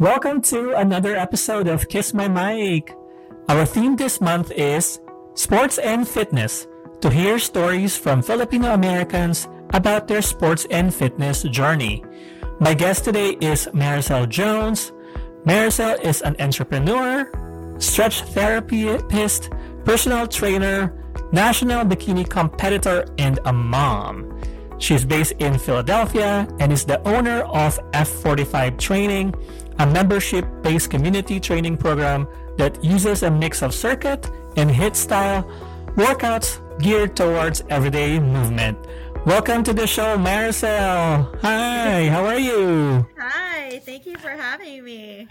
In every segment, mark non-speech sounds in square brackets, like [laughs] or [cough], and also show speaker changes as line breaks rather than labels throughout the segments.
Welcome to another episode of Kiss My Mic. Our theme this month is sports and fitness to hear stories from Filipino Americans about their sports and fitness journey. My guest today is Maricel Jones. Maricel is an entrepreneur, stretch therapist, personal trainer, national bikini competitor, and a mom. She's based in Philadelphia and is the owner of F45 Training, a membership based community training program that uses a mix of circuit and HIIT style workouts geared towards everyday movement. Welcome to the show, Maricel. Hi, how are you?
Hi, thank you for having me.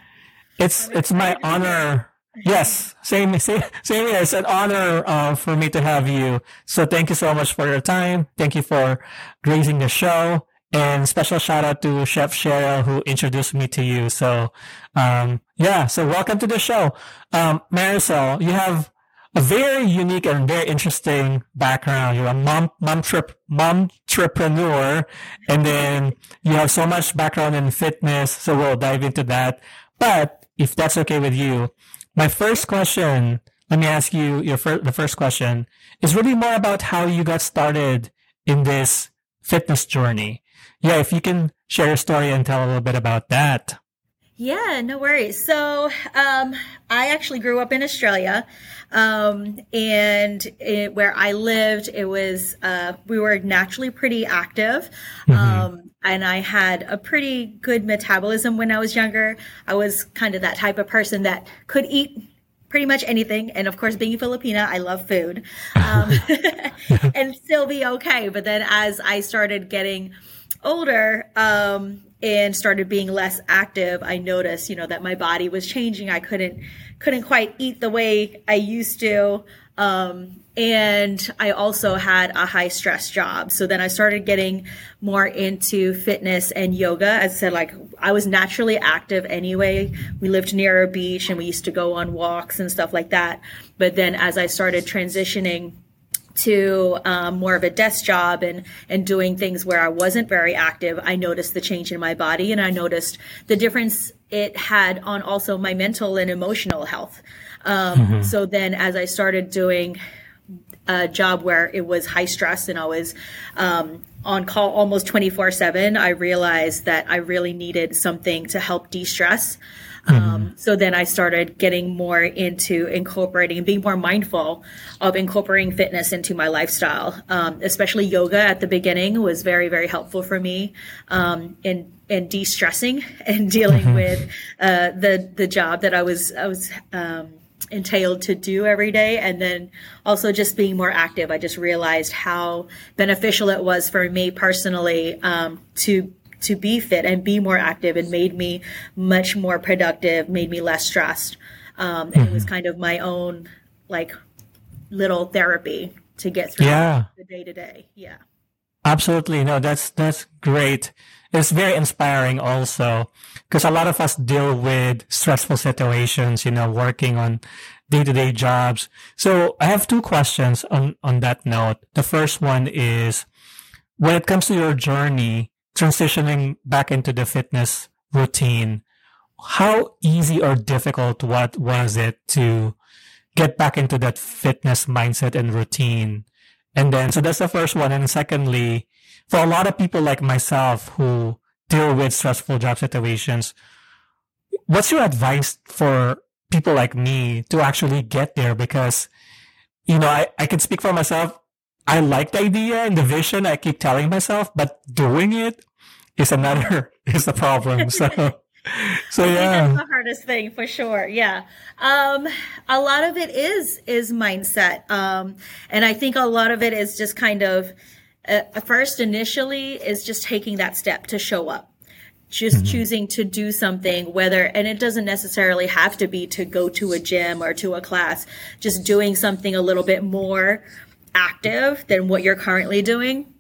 It's it's my honor. Yes, same same same here. It's an honor uh, for me to have you. So thank you so much for your time. Thank you for gracing the show. And special shout out to Chef Cheryl who introduced me to you. So, um, yeah. So welcome to the show. Um, Maricel, you have a very unique and very interesting background. You're a mom, mom trip, mom entrepreneur, and then you have so much background in fitness. So we'll dive into that. But if that's okay with you, my first question, let me ask you your fir- the first question is really more about how you got started in this fitness journey yeah, if you can share your story and tell a little bit about that.
Yeah, no worries. So, um, I actually grew up in Australia, um, and it, where I lived, it was uh, we were naturally pretty active, mm-hmm. um, and I had a pretty good metabolism when I was younger. I was kind of that type of person that could eat pretty much anything. And of course, being Filipina, I love food, um, [laughs] [laughs] and still be okay. But then as I started getting older um, and started being less active, I noticed, you know, that my body was changing. I couldn't couldn't quite eat the way I used to. Um, and I also had a high stress job. So then I started getting more into fitness and yoga. As I said, like I was naturally active anyway. We lived near a beach and we used to go on walks and stuff like that. But then as I started transitioning to um, more of a desk job and and doing things where I wasn't very active, I noticed the change in my body and I noticed the difference it had on also my mental and emotional health. Um, mm-hmm. So then, as I started doing a job where it was high stress and I was um, on call almost 24 7, I realized that I really needed something to help de stress. Mm-hmm. Um, so then I started getting more into incorporating and being more mindful of incorporating fitness into my lifestyle. Um, especially yoga at the beginning was very, very helpful for me um, in in de-stressing [laughs] and dealing mm-hmm. with uh, the the job that I was I was um, entailed to do every day and then also just being more active i just realized how beneficial it was for me personally um, to to be fit and be more active and made me much more productive, made me less stressed. Um, mm-hmm. It was mm-hmm. kind of my own like little therapy to get through yeah. the day to day. Yeah.
Absolutely. No, that's, that's great. It's very inspiring also because a lot of us deal with stressful situations, you know, working on day to day jobs. So I have two questions on, on that note. The first one is when it comes to your journey, transitioning back into the fitness routine, how easy or difficult what was it to get back into that fitness mindset and routine? And then, so that's the first one. And secondly, for a lot of people like myself who deal with stressful job situations, what's your advice for people like me to actually get there? Because, you know, I, I can speak for myself. I like the idea and the vision. I keep telling myself, but doing it, is another [laughs] is the problem. So [laughs] so yeah
that's the hardest thing for sure yeah um a lot of it is is mindset um and i think a lot of it is just kind of uh, first initially is just taking that step to show up just mm-hmm. choosing to do something whether and it doesn't necessarily have to be to go to a gym or to a class just doing something a little bit more active than what you're currently doing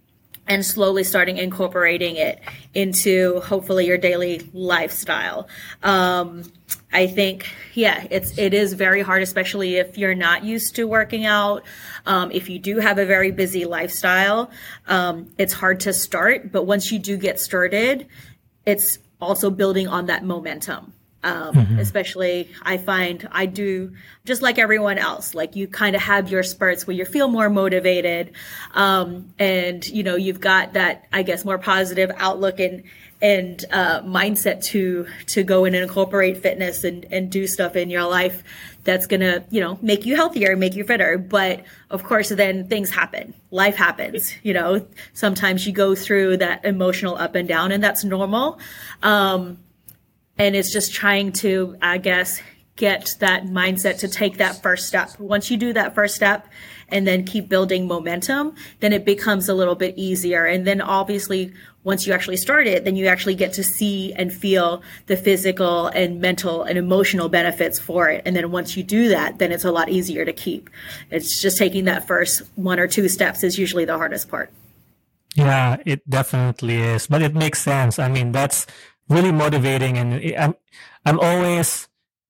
and slowly starting incorporating it into hopefully your daily lifestyle. Um, I think, yeah, it's it is very hard, especially if you're not used to working out. Um, if you do have a very busy lifestyle, um, it's hard to start. But once you do get started, it's also building on that momentum. Um, mm-hmm. especially I find I do just like everyone else, like you kind of have your spurts where you feel more motivated. Um, and you know, you've got that, I guess, more positive outlook and, and, uh, mindset to, to go in and incorporate fitness and, and do stuff in your life that's going to, you know, make you healthier, make you fitter. But of course, then things happen. Life happens, you know, sometimes you go through that emotional up and down and that's normal. Um, and it's just trying to, I guess, get that mindset to take that first step. Once you do that first step and then keep building momentum, then it becomes a little bit easier. And then obviously, once you actually start it, then you actually get to see and feel the physical and mental and emotional benefits for it. And then once you do that, then it's a lot easier to keep. It's just taking that first one or two steps is usually the hardest part.
Yeah, it definitely is. But it makes sense. I mean, that's really motivating and I'm, I'm always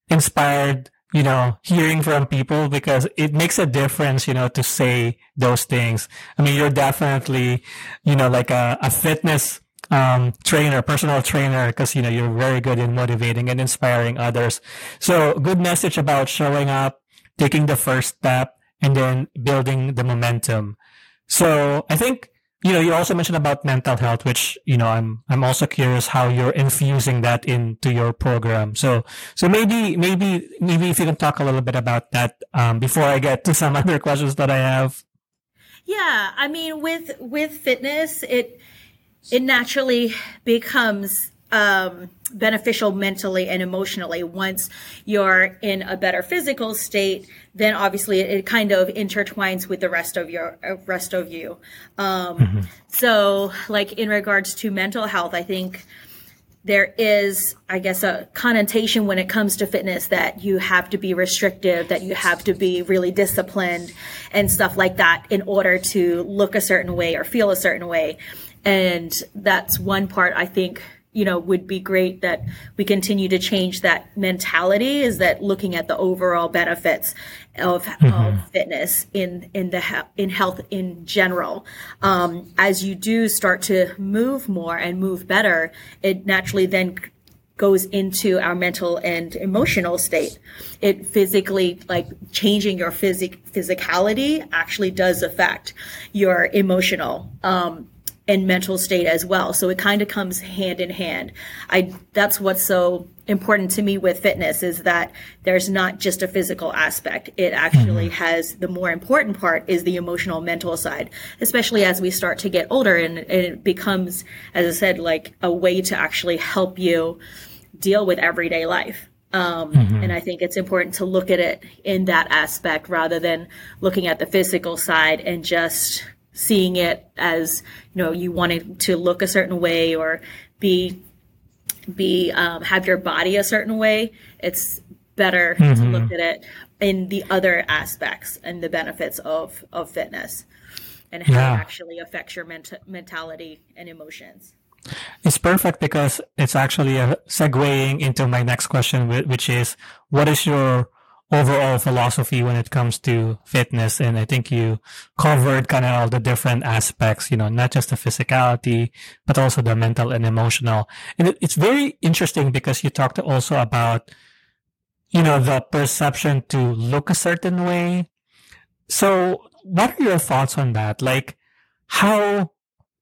inspired, you know, hearing from people because it makes a difference, you know, to say those things. I mean, you're definitely, you know, like a, a fitness um, trainer, personal trainer, because, you know, you're very good in motivating and inspiring others. So good message about showing up, taking the first step, and then building the momentum. So I think you know, you also mentioned about mental health, which, you know, I'm, I'm also curious how you're infusing that into your program. So, so maybe, maybe, maybe if you can talk a little bit about that, um, before I get to some [laughs] other questions that I have.
Yeah. I mean, with, with fitness, it, it naturally becomes um, beneficial mentally and emotionally. Once you're in a better physical state, then obviously it, it kind of intertwines with the rest of your uh, rest of you. Um, mm-hmm. So, like in regards to mental health, I think there is, I guess, a connotation when it comes to fitness that you have to be restrictive, that you have to be really disciplined and stuff like that in order to look a certain way or feel a certain way. And that's one part I think you know would be great that we continue to change that mentality is that looking at the overall benefits of, mm-hmm. of fitness in in the in health in general um, as you do start to move more and move better it naturally then goes into our mental and emotional state. It physically, like changing your physic physicality, actually does affect your emotional um, and mental state as well. So it kind of comes hand in hand. I that's what's so important to me with fitness is that there's not just a physical aspect. It actually mm-hmm. has the more important part is the emotional mental side, especially as we start to get older and, and it becomes, as I said, like a way to actually help you deal with everyday life. Um, mm-hmm. And I think it's important to look at it in that aspect rather than looking at the physical side and just seeing it as you know you wanted to look a certain way or be be um, have your body a certain way it's better mm-hmm. to look at it in the other aspects and the benefits of of fitness and how yeah. it actually affects your ment- mentality and emotions
it's perfect because it's actually a segueing into my next question which is what is your overall philosophy when it comes to fitness. And I think you covered kind of all the different aspects, you know, not just the physicality, but also the mental and emotional. And it, it's very interesting because you talked also about, you know, the perception to look a certain way. So what are your thoughts on that? Like how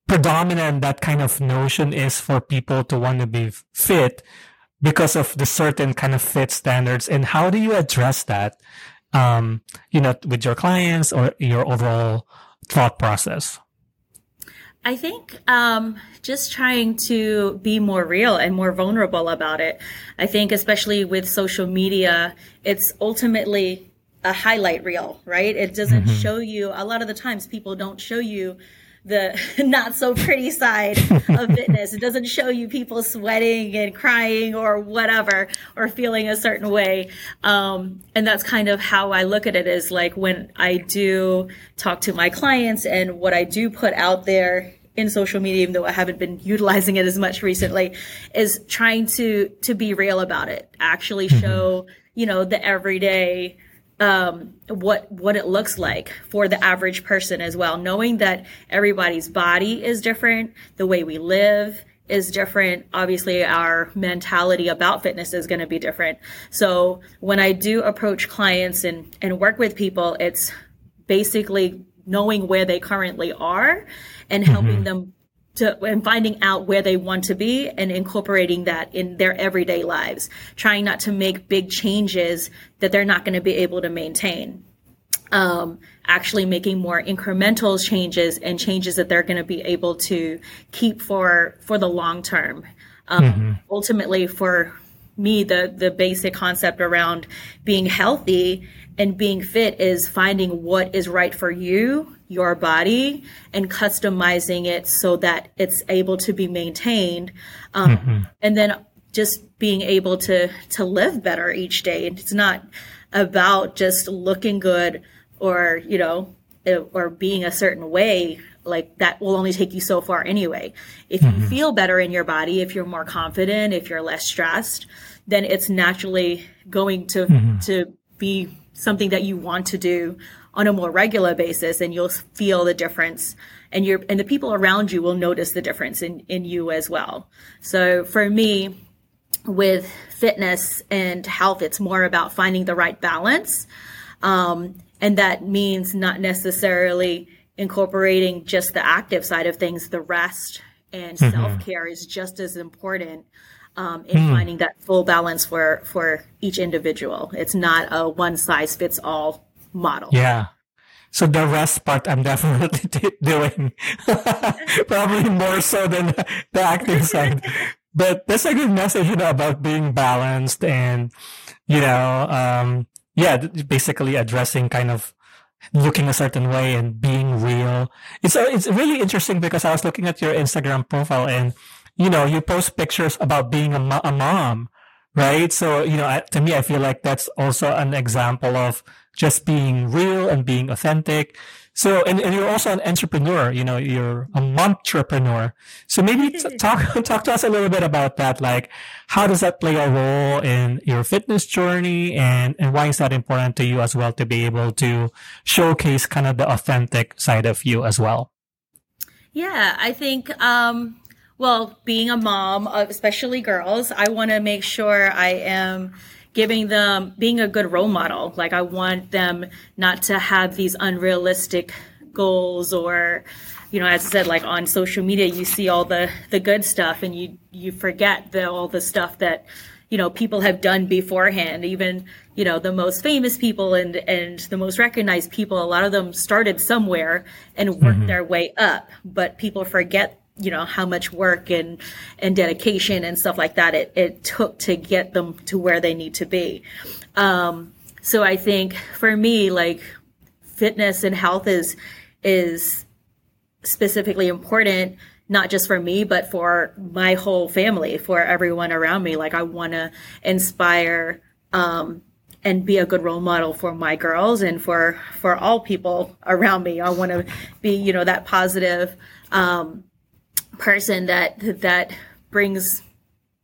predominant that kind of notion is for people to want to be fit because of the certain kind of fit standards and how do you address that um, you know with your clients or your overall thought process
I think um, just trying to be more real and more vulnerable about it. I think, especially with social media, it's ultimately a highlight reel, right? It doesn't mm-hmm. show you, a lot of the times, people don't show you the [laughs] not so pretty side of [laughs] fitness. It doesn't show you people sweating and crying or whatever or feeling a certain way. Um, and that's kind of how I look at it is like when I do talk to my clients and what I do put out there in social media, even though I haven't been utilizing it as much recently, is trying to to be real about it. Actually mm-hmm. show, you know, the everyday um, what what it looks like for the average person as well. Knowing that everybody's body is different, the way we live is different, obviously our mentality about fitness is going to be different. So when I do approach clients and, and work with people, it's basically knowing where they currently are and helping mm-hmm. them to, and finding out where they want to be and incorporating that in their everyday lives, trying not to make big changes that they're not going to be able to maintain. Um, actually making more incremental changes and changes that they're going to be able to keep for for the long term. Um, mm-hmm. Ultimately, for me, the the basic concept around being healthy and being fit is finding what is right for you your body and customizing it so that it's able to be maintained um, mm-hmm. and then just being able to to live better each day it's not about just looking good or you know or being a certain way like that will only take you so far anyway if mm-hmm. you feel better in your body if you're more confident if you're less stressed then it's naturally going to mm-hmm. to be something that you want to do on a more regular basis and you'll feel the difference and you and the people around you will notice the difference in in you as well so for me with fitness and health it's more about finding the right balance um, and that means not necessarily incorporating just the active side of things the rest and mm-hmm. self-care is just as important um, in mm. finding that full balance for for each individual it's not a one size fits all model.
Yeah. So the rest part I'm definitely [laughs] t- doing, [laughs] probably more so than the acting side. But that's a good message, you know, about being balanced and, you know, um, yeah, basically addressing kind of looking a certain way and being real. It's uh, it's really interesting because I was looking at your Instagram profile and, you know, you post pictures about being a, a mom, right? So, you know, to me, I feel like that's also an example of just being real and being authentic. So, and, and you're also an entrepreneur, you know, you're a entrepreneur. So maybe talk, [laughs] talk to us a little bit about that. Like, how does that play a role in your fitness journey and, and why is that important to you as well to be able to showcase kind of the authentic side of you as well?
Yeah, I think, um, well, being a mom, especially girls, I want to make sure I am giving them being a good role model. Like I want them not to have these unrealistic goals or you know as i said like on social media you see all the the good stuff and you you forget the all the stuff that you know people have done beforehand even you know the most famous people and and the most recognized people a lot of them started somewhere and worked mm-hmm. their way up but people forget you know how much work and and dedication and stuff like that it, it took to get them to where they need to be. Um, so i think for me like fitness and health is is specifically important not just for me but for my whole family for everyone around me. Like i want to inspire um, and be a good role model for my girls and for for all people around me. I want to be you know that positive um, person that that brings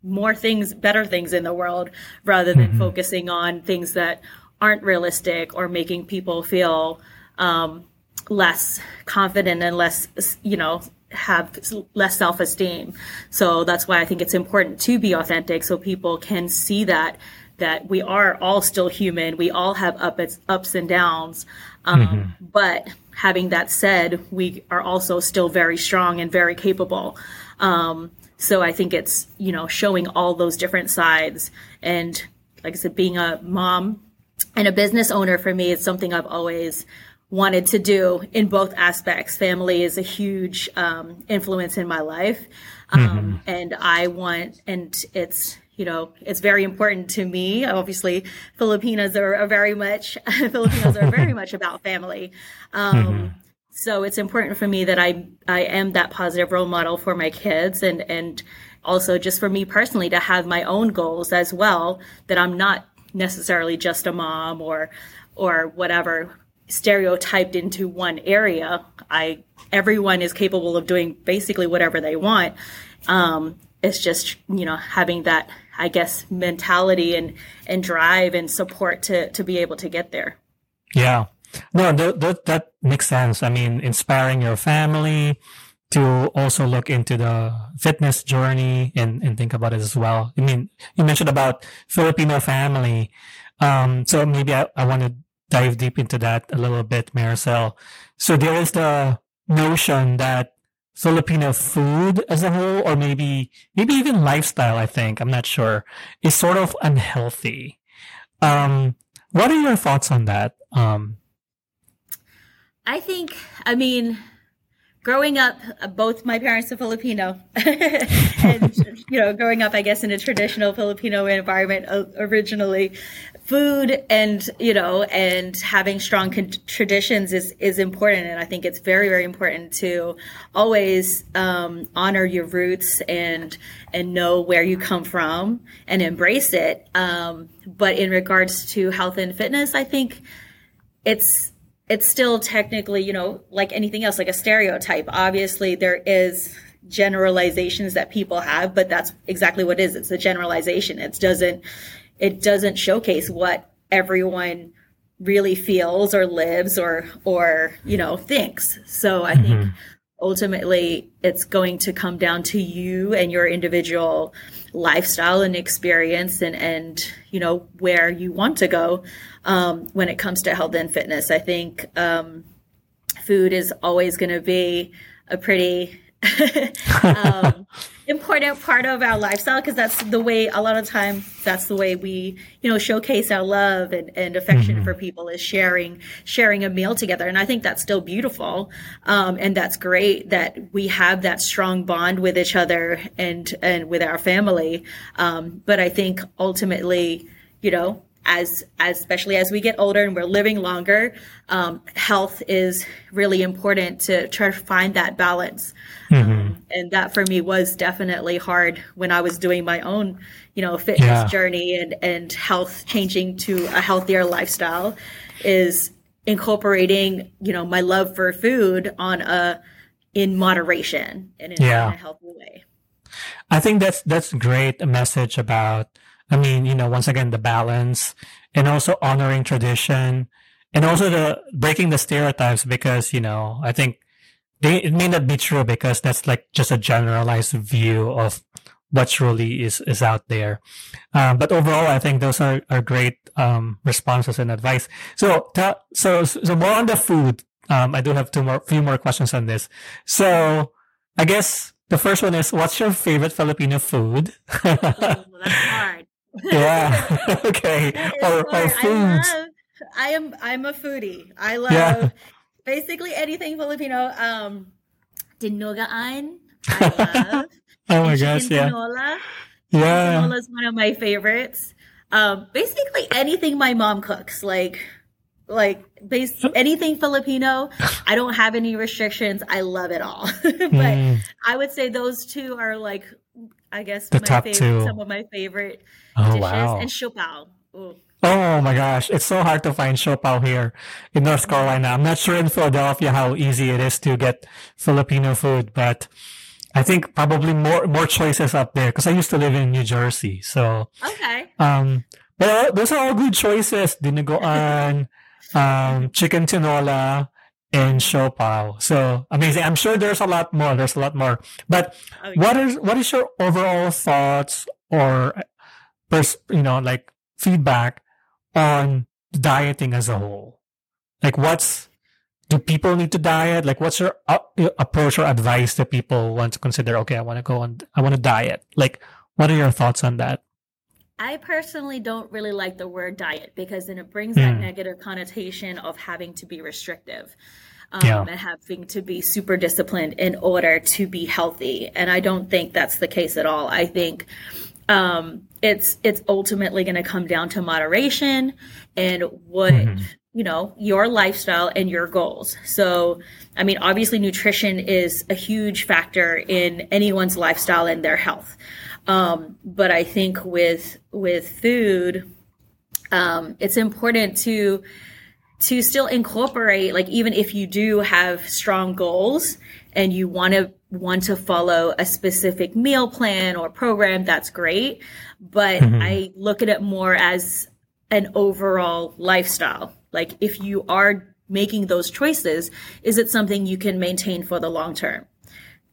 more things, better things in the world, rather than mm-hmm. focusing on things that aren't realistic or making people feel um, less confident and less, you know, have less self esteem. So that's why I think it's important to be authentic so people can see that that we are all still human. We all have ups, ups and downs. Um, mm-hmm. But having that said, we are also still very strong and very capable. Um, so I think it's, you know, showing all those different sides. And like I said, being a mom and a business owner for me, is something I've always wanted to do in both aspects. Family is a huge um, influence in my life. Um, mm-hmm. And I want, and it's, you know, it's very important to me. Obviously, Filipinos are, are very much [laughs] Filipinos are very much about family. Um, mm-hmm. So it's important for me that I I am that positive role model for my kids, and and also just for me personally to have my own goals as well. That I'm not necessarily just a mom or or whatever stereotyped into one area. I everyone is capable of doing basically whatever they want. Um, it's just you know having that I guess mentality and and drive and support to to be able to get there.
Yeah. No, that, makes sense. I mean, inspiring your family, to also look into the fitness journey and, and think about it as well. I mean, you mentioned about Filipino family. Um, so maybe I, I want to dive deep into that a little bit, Maricel. So there is the notion that Filipino food as a whole, or maybe maybe even lifestyle, I think, I'm not sure, is sort of unhealthy. Um, what are your thoughts on that? Um,
I think, I mean, growing up, uh, both my parents are Filipino, [laughs] and you know, growing up, I guess, in a traditional Filipino environment originally, food and you know, and having strong con- traditions is is important, and I think it's very very important to always um, honor your roots and and know where you come from and embrace it. Um, but in regards to health and fitness, I think it's it's still technically, you know, like anything else, like a stereotype. Obviously, there is generalizations that people have, but that's exactly what it is. It's a generalization. It doesn't it doesn't showcase what everyone really feels or lives or or you know thinks. So I mm-hmm. think ultimately it's going to come down to you and your individual lifestyle and experience and and you know where you want to go um, when it comes to health and fitness i think um, food is always going to be a pretty [laughs] um, important part of our lifestyle because that's the way a lot of times that's the way we you know showcase our love and, and affection mm-hmm. for people is sharing sharing a meal together and i think that's still beautiful um, and that's great that we have that strong bond with each other and and with our family um, but i think ultimately you know as, as especially as we get older and we're living longer, um, health is really important to try to find that balance. Mm-hmm. Um, and that for me was definitely hard when I was doing my own, you know, fitness yeah. journey and, and health changing to a healthier lifestyle is incorporating, you know, my love for food on a, in moderation and in, yeah. in a healthy way.
I think that's, that's great a message about, I mean, you know, once again, the balance and also honoring tradition and also the breaking the stereotypes because, you know, I think they, it may not be true because that's like just a generalized view of what truly is, is out there. Um, but overall, I think those are, are great, um, responses and advice. So, so, so more on the food. Um, I do have two more, few more questions on this. So I guess the first one is, what's your favorite Filipino food?
oh, that's hard [laughs]
yeah. [laughs] okay. Or, or foods.
I, love, I am I'm a foodie. I love yeah. Basically anything Filipino. Um dinuguan. I [laughs] love.
oh my gosh, yeah.
Tinola.
Yeah.
Tinola is one of my favorites. Um, basically anything my mom cooks, like like base anything Filipino. I don't have any restrictions. I love it all. [laughs] but mm. I would say those two are like I guess
the top
favorite,
two.
some of my favorite
oh,
dishes
wow.
and siopao.
Oh my gosh, it's so hard to find siopao here in North Carolina. I'm not sure in Philadelphia how easy it is to get Filipino food, but I think probably more more choices up there because I used to live in New Jersey. So
okay,
um, but those are all good choices. Dinuguan, [laughs] um, chicken tinola, and siopao. So amazing. I'm sure there's a lot more. There's a lot more. But oh, yeah. what is what is your overall thoughts or pers- you know like feedback on dieting as a whole? Like what's do people need to diet? Like what's your uh, approach or advice that people want to consider? Okay, I want to go on. I want to diet. Like what are your thoughts on that?
I personally don't really like the word diet because then it brings that hmm. negative connotation of having to be restrictive um, yeah. and having to be super disciplined in order to be healthy. And I don't think that's the case at all. I think um, it's it's ultimately going to come down to moderation and what mm-hmm. you know your lifestyle and your goals. So, I mean, obviously, nutrition is a huge factor in anyone's lifestyle and their health. Um, but I think with with food, um, it's important to to still incorporate like even if you do have strong goals and you want to want to follow a specific meal plan or program that's great but mm-hmm. i look at it more as an overall lifestyle like if you are making those choices is it something you can maintain for the long term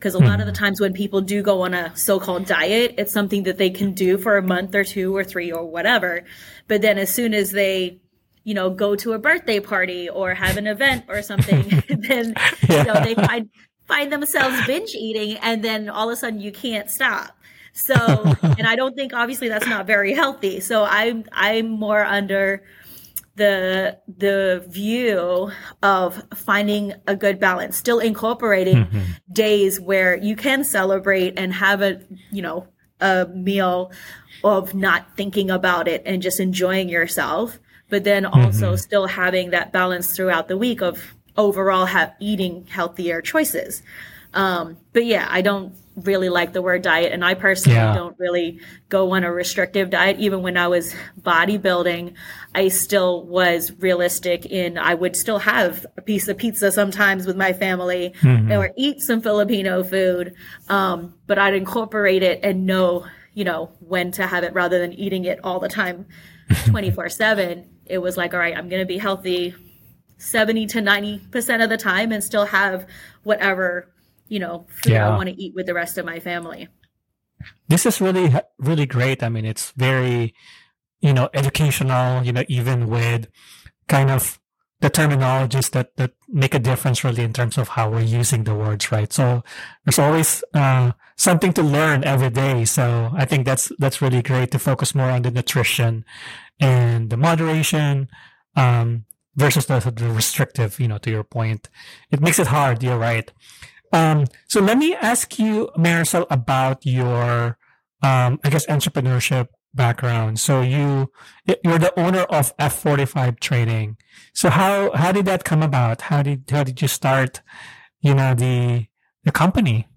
because a lot of the times when people do go on a so-called diet, it's something that they can do for a month or two or three or whatever. But then as soon as they, you know, go to a birthday party or have an event or something, [laughs] then yeah. you know they find find themselves binge eating, and then all of a sudden you can't stop. So, [laughs] and I don't think obviously that's not very healthy. So I'm I'm more under the the view of finding a good balance still incorporating mm-hmm. days where you can celebrate and have a you know a meal of not thinking about it and just enjoying yourself but then also mm-hmm. still having that balance throughout the week of overall have eating healthier choices um, but yeah i don't really like the word diet and i personally yeah. don't really go on a restrictive diet even when i was bodybuilding i still was realistic in i would still have a piece of pizza sometimes with my family mm-hmm. or eat some filipino food um, but i'd incorporate it and know you know when to have it rather than eating it all the time [laughs] 24 7 it was like all right i'm going to be healthy 70 to 90% of the time and still have whatever you know, food yeah. I want to eat with the rest of my family.
This is really, really great. I mean, it's very, you know, educational, you know, even with kind of the terminologies that, that make a difference really in terms of how we're using the words, right? So there's always, uh, something to learn every day. So I think that's, that's really great to focus more on the nutrition and the moderation, um, versus the, the restrictive, you know, to your point. It makes it hard. You're right. Um, so let me ask you, Marisol, about your, um, I guess, entrepreneurship background. So you, you're the owner of F45 Training. So how, how did that come about? How did, how did you start, you know, the, the company?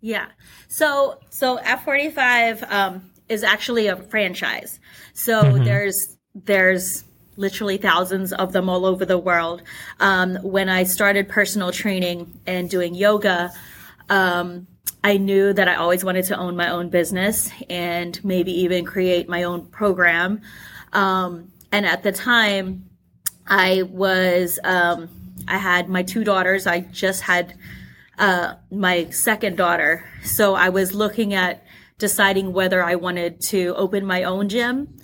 Yeah. So, so F45, um, is actually a franchise. So mm-hmm. there's, there's literally thousands of them all over the world. Um, when I started personal training and doing yoga, um, I knew that I always wanted to own my own business and maybe even create my own program. Um, and at the time, I was, um, I had my two daughters. I just had uh, my second daughter. So I was looking at deciding whether I wanted to open my own gym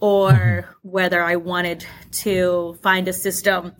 or mm-hmm. whether I wanted to find a system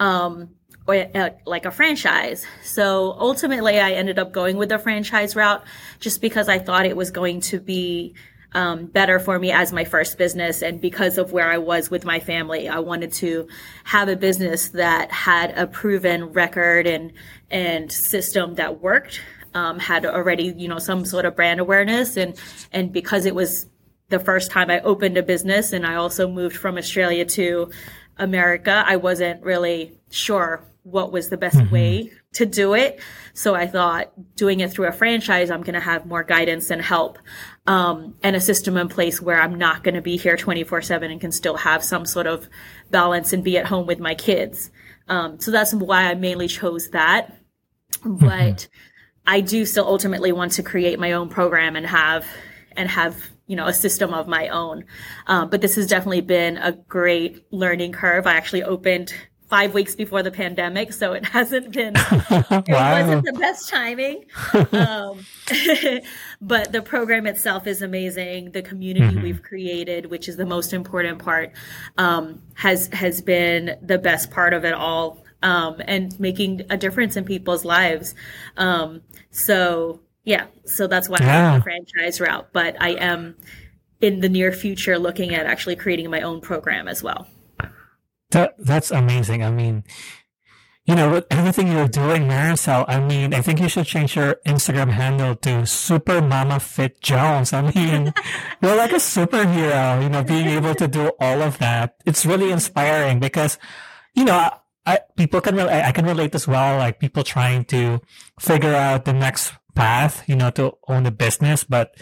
um, or uh, like a franchise. So ultimately, I ended up going with the franchise route just because I thought it was going to be um, better for me as my first business and because of where I was with my family. I wanted to have a business that had a proven record and and system that worked. Um, had already, you know, some sort of brand awareness, and and because it was the first time I opened a business and I also moved from Australia to America, I wasn't really sure what was the best mm-hmm. way to do it. So I thought doing it through a franchise, I'm going to have more guidance and help um, and a system in place where I'm not going to be here 24 7 and can still have some sort of balance and be at home with my kids. Um, so that's why I mainly chose that. Mm-hmm. But I do still ultimately want to create my own program and have and have you know a system of my own. Um, but this has definitely been a great learning curve. I actually opened five weeks before the pandemic so it [laughs] hasn't been [laughs] it wasn't the best timing. Um, [laughs] but the program itself is amazing. The community mm-hmm. we've created which is the most important part um, has has been the best part of it all um, and making a difference in people's lives. Um, so yeah, so that's why yeah. I'm the franchise route. But I am in the near future looking at actually creating my own program as well.
That that's amazing. I mean, you know, everything you're doing, Marisol, I mean, I think you should change your Instagram handle to Super Mama Fit Jones. I mean, [laughs] you're like a superhero, you know, being able to do all of that. It's really inspiring because, you know, I, people can, I, I can relate as well, like people trying to figure out the next path, you know, to own a business, but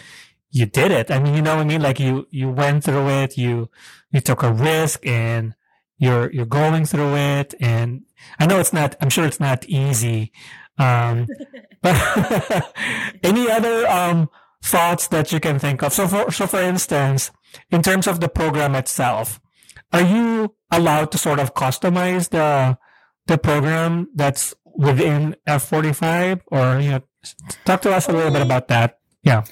you did it. I mean, you know what I mean? Like you, you went through it, you, you took a risk and you're, you're going through it. And I know it's not, I'm sure it's not easy. Um, [laughs] but [laughs] any other, um, thoughts that you can think of? So for, so for instance, in terms of the program itself, are you allowed to sort of customize the, the program that's within F45 or, you know, Talk to us a little bit about that. Yeah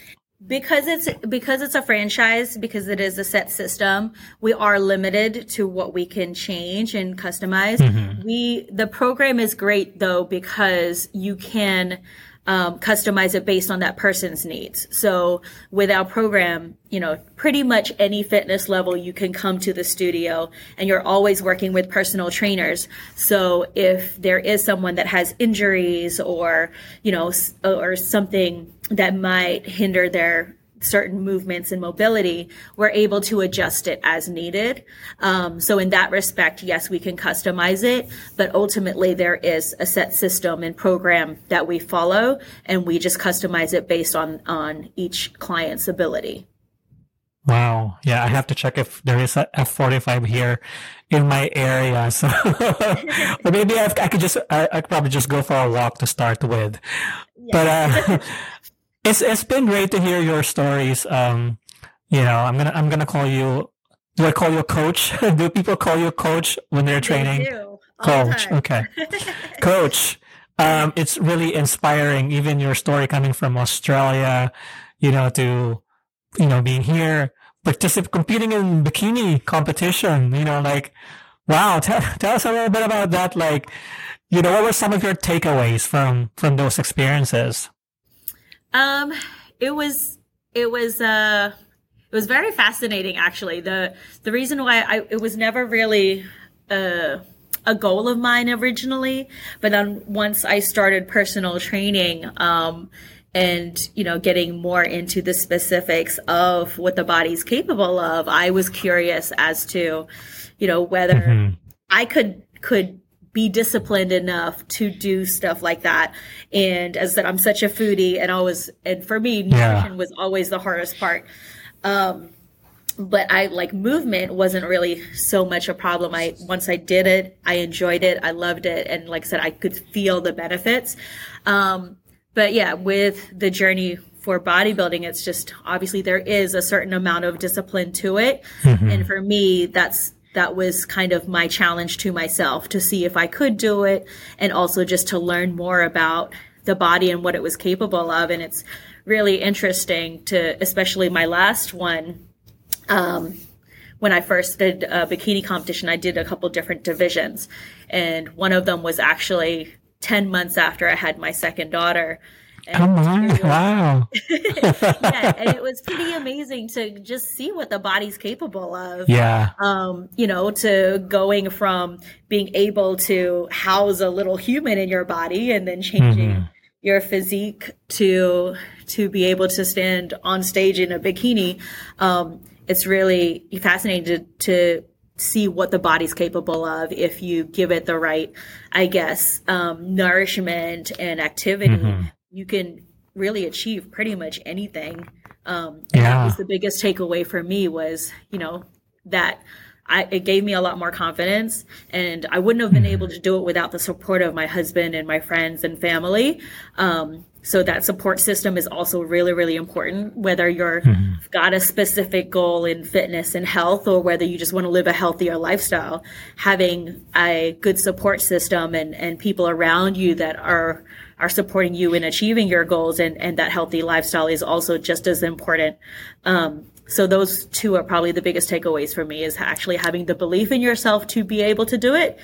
because it's because it's a franchise because it is a set system we are limited to what we can change and customize mm-hmm. we the program is great though because you can um, customize it based on that person's needs. So with our program, you know, pretty much any fitness level, you can come to the studio and you're always working with personal trainers. So if there is someone that has injuries or, you know, or something that might hinder their certain movements and mobility, we're able to adjust it as needed. Um, so in that respect, yes, we can customize it, but ultimately there is a set system and program that we follow, and we just customize it based on on each client's ability.
Wow. Yeah, I have to check if there is a F45 here in my area. [laughs] So, or maybe I've, i could just, I, I, could probably just go for a walk to start with. Yeah. But, uh, [laughs] it's it's been great to hear your stories. Um, you know, I'm gonna I'm gonna call you. Do I call you a coach? [laughs] do people call you a coach when they're training?
They.
Coach. Okay. [laughs] coach. Um, it's really inspiring. Even your story coming from Australia, you know, to you know being here, participate competing in bikini competition. You know, like wow. [laughs] Tell tell us a little bit about that. Like, you know, what were some of your takeaways from from those experiences?
Um, it was it was uh it was very fascinating actually. The the reason why I it was never really uh a goal of mine originally, but then once I started personal training, um, and you know getting more into the specifics of what the body's capable of, I was curious as to, you know, whether mm-hmm. I could could be disciplined enough to do stuff like that. And as I said, I'm such a foodie and always, and for me, nutrition yeah. was always the hardest part. Um, but I like movement wasn't really so much a problem. I once I did it, I enjoyed it, I loved it, and like I said, I could feel the benefits. Um, but yeah, with the journey for bodybuilding, it's just obviously there is a certain amount of discipline to it, mm-hmm. and for me, that's that was kind of my challenge to myself to see if I could do it and also just to learn more about the body and what it was capable of. And it's really interesting to, especially my last one. Um, when I first did a bikini competition, I did a couple different divisions. And one of them was actually 10 months after I had my second daughter.
Oh my! Wow. [laughs]
yeah, [laughs] and it was pretty amazing to just see what the body's capable of.
Yeah.
Um, you know, to going from being able to house a little human in your body and then changing mm-hmm. your physique to to be able to stand on stage in a bikini. Um, it's really fascinating to, to see what the body's capable of if you give it the right, I guess, um, nourishment and activity. Mm-hmm you can really achieve pretty much anything. Um, yeah. that was the biggest takeaway for me was, you know, that I, it gave me a lot more confidence and I wouldn't have been mm-hmm. able to do it without the support of my husband and my friends and family. Um, so that support system is also really, really important, whether you're mm-hmm. got a specific goal in fitness and health or whether you just want to live a healthier lifestyle. Having a good support system and, and people around you that are are supporting you in achieving your goals and, and that healthy lifestyle is also just as important. Um, so those two are probably the biggest takeaways for me is actually having the belief in yourself to be able to do it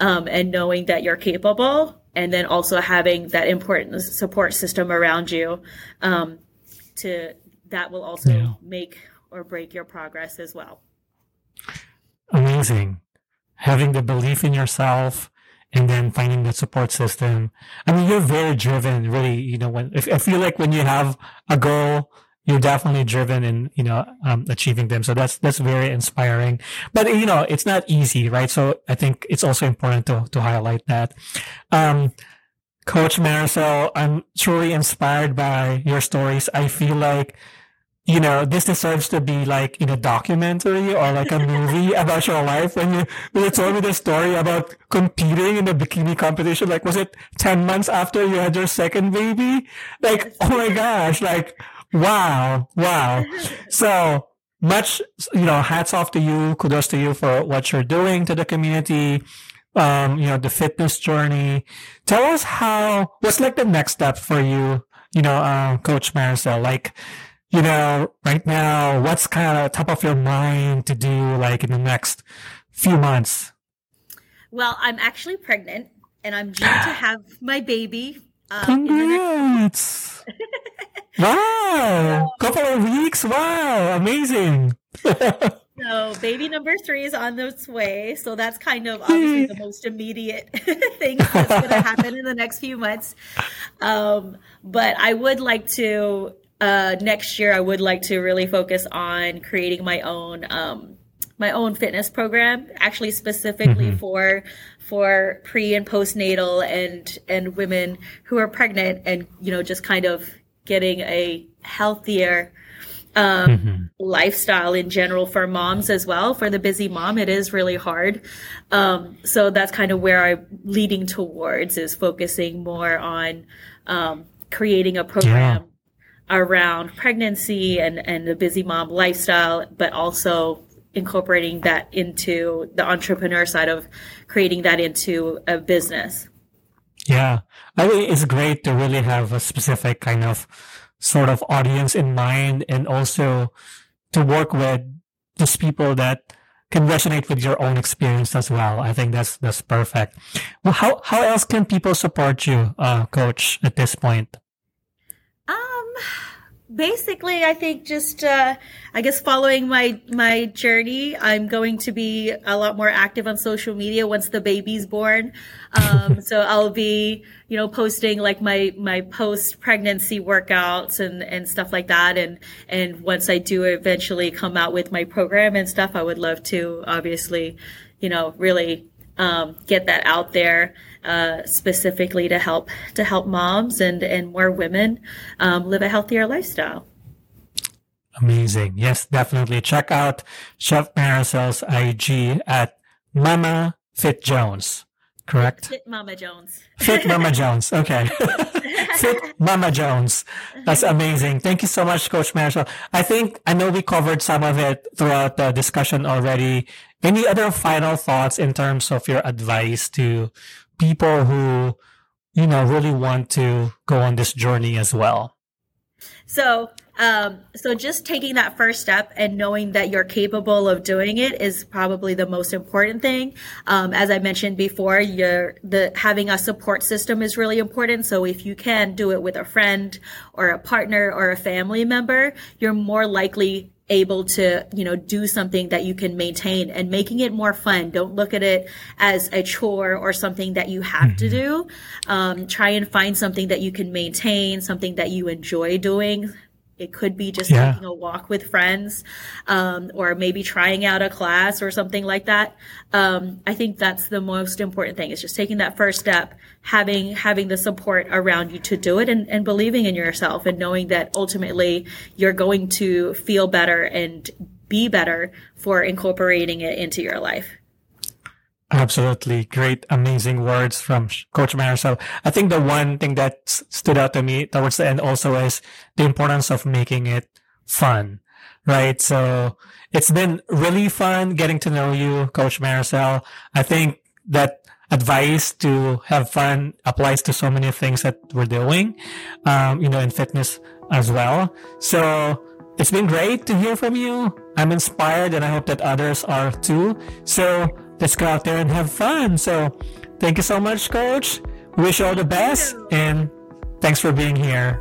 um, and knowing that you're capable and then also having that important support system around you um, to that will also yeah. make or break your progress as well
amazing having the belief in yourself and then finding the support system. I mean, you're very driven, really. You know, when if I feel like when you have a goal, you're definitely driven in you know um, achieving them. So that's that's very inspiring. But you know, it's not easy, right? So I think it's also important to to highlight that. Um, Coach Marisol, I'm truly inspired by your stories. I feel like you know, this deserves to be like in a documentary or like a movie [laughs] about your life. When you, when you told me the story about competing in the bikini competition, like, was it 10 months after you had your second baby? Like, oh my gosh, like, wow, wow. [laughs] So much, you know, hats off to you. Kudos to you for what you're doing to the community. Um, you know, the fitness journey. Tell us how, what's like the next step for you you know, uh, Coach Maricel, like, you know, right now, what's kind of top of your mind to do like in the next few months?
Well, I'm actually pregnant and I'm due to [gasps] have my baby.
Um, Congrats! Next... [laughs] wow! Couple of weeks. Wow! Amazing. [laughs]
so baby number three is on its way. So that's kind of obviously the most immediate [laughs] thing that's going to happen in the next few months. Um, but I would like to uh, next year. I would like to really focus on creating my own um, my own fitness program, actually specifically mm-hmm. for for pre and postnatal and and women who are pregnant and you know just kind of getting a healthier um, mm-hmm. lifestyle in general for moms as well. For the busy mom, it is really hard. Um, so that's kind of where I'm leading towards is focusing more on um, creating a program yeah. Around pregnancy and and the busy mom lifestyle, but also incorporating that into the entrepreneur side of creating that into a business.
Yeah. I think it's great to really have a specific kind of sort of audience in mind and also to work with just people that can resonate with your own experience as well. I think that's that's perfect. Well, how how else can people support you, uh, coach, at this point?
Basically i think just uh, i guess following my my journey i'm going to be a lot more active on social media once the baby's born. Um, [laughs] so i'll be you know posting like my my post pregnancy workouts and and stuff like that. And and once i do eventually come out with my program and stuff i would love to obviously you know really um, get that out there uh, specifically to help to help moms and and more women um, live a healthier lifestyle.
Amazing. Yes, definitely. Check out Chef Maricel's IG at Mama Fit Jones. Correct?
Fit Mama Jones.
Fit Mama Jones. Okay. [laughs] Fit Mama Jones. That's amazing. Thank you so much, Coach Maricel. I think, I know we covered some of it throughout the discussion already. Any other final thoughts in terms of your advice to people who, you know, really want to go on this journey as well?
So, um, so just taking that first step and knowing that you're capable of doing it is probably the most important thing. Um, as I mentioned before, you're the having a support system is really important. So if you can do it with a friend or a partner or a family member, you're more likely able to, you know, do something that you can maintain and making it more fun. Don't look at it as a chore or something that you have mm-hmm. to do. Um, try and find something that you can maintain, something that you enjoy doing. It could be just yeah. taking a walk with friends, um, or maybe trying out a class or something like that. Um, I think that's the most important thing is just taking that first step, having, having the support around you to do it and, and believing in yourself and knowing that ultimately you're going to feel better and be better for incorporating it into your life.
Absolutely. Great, amazing words from Coach Maricel. I think the one thing that stood out to me towards the end also is the importance of making it fun, right? So it's been really fun getting to know you, Coach Maricel. I think that advice to have fun applies to so many things that we're doing, um, you know, in fitness as well. So it's been great to hear from you. I'm inspired and I hope that others are too. So let's go out there and have fun. So thank you so much, coach. Wish you all the best and thanks for being here.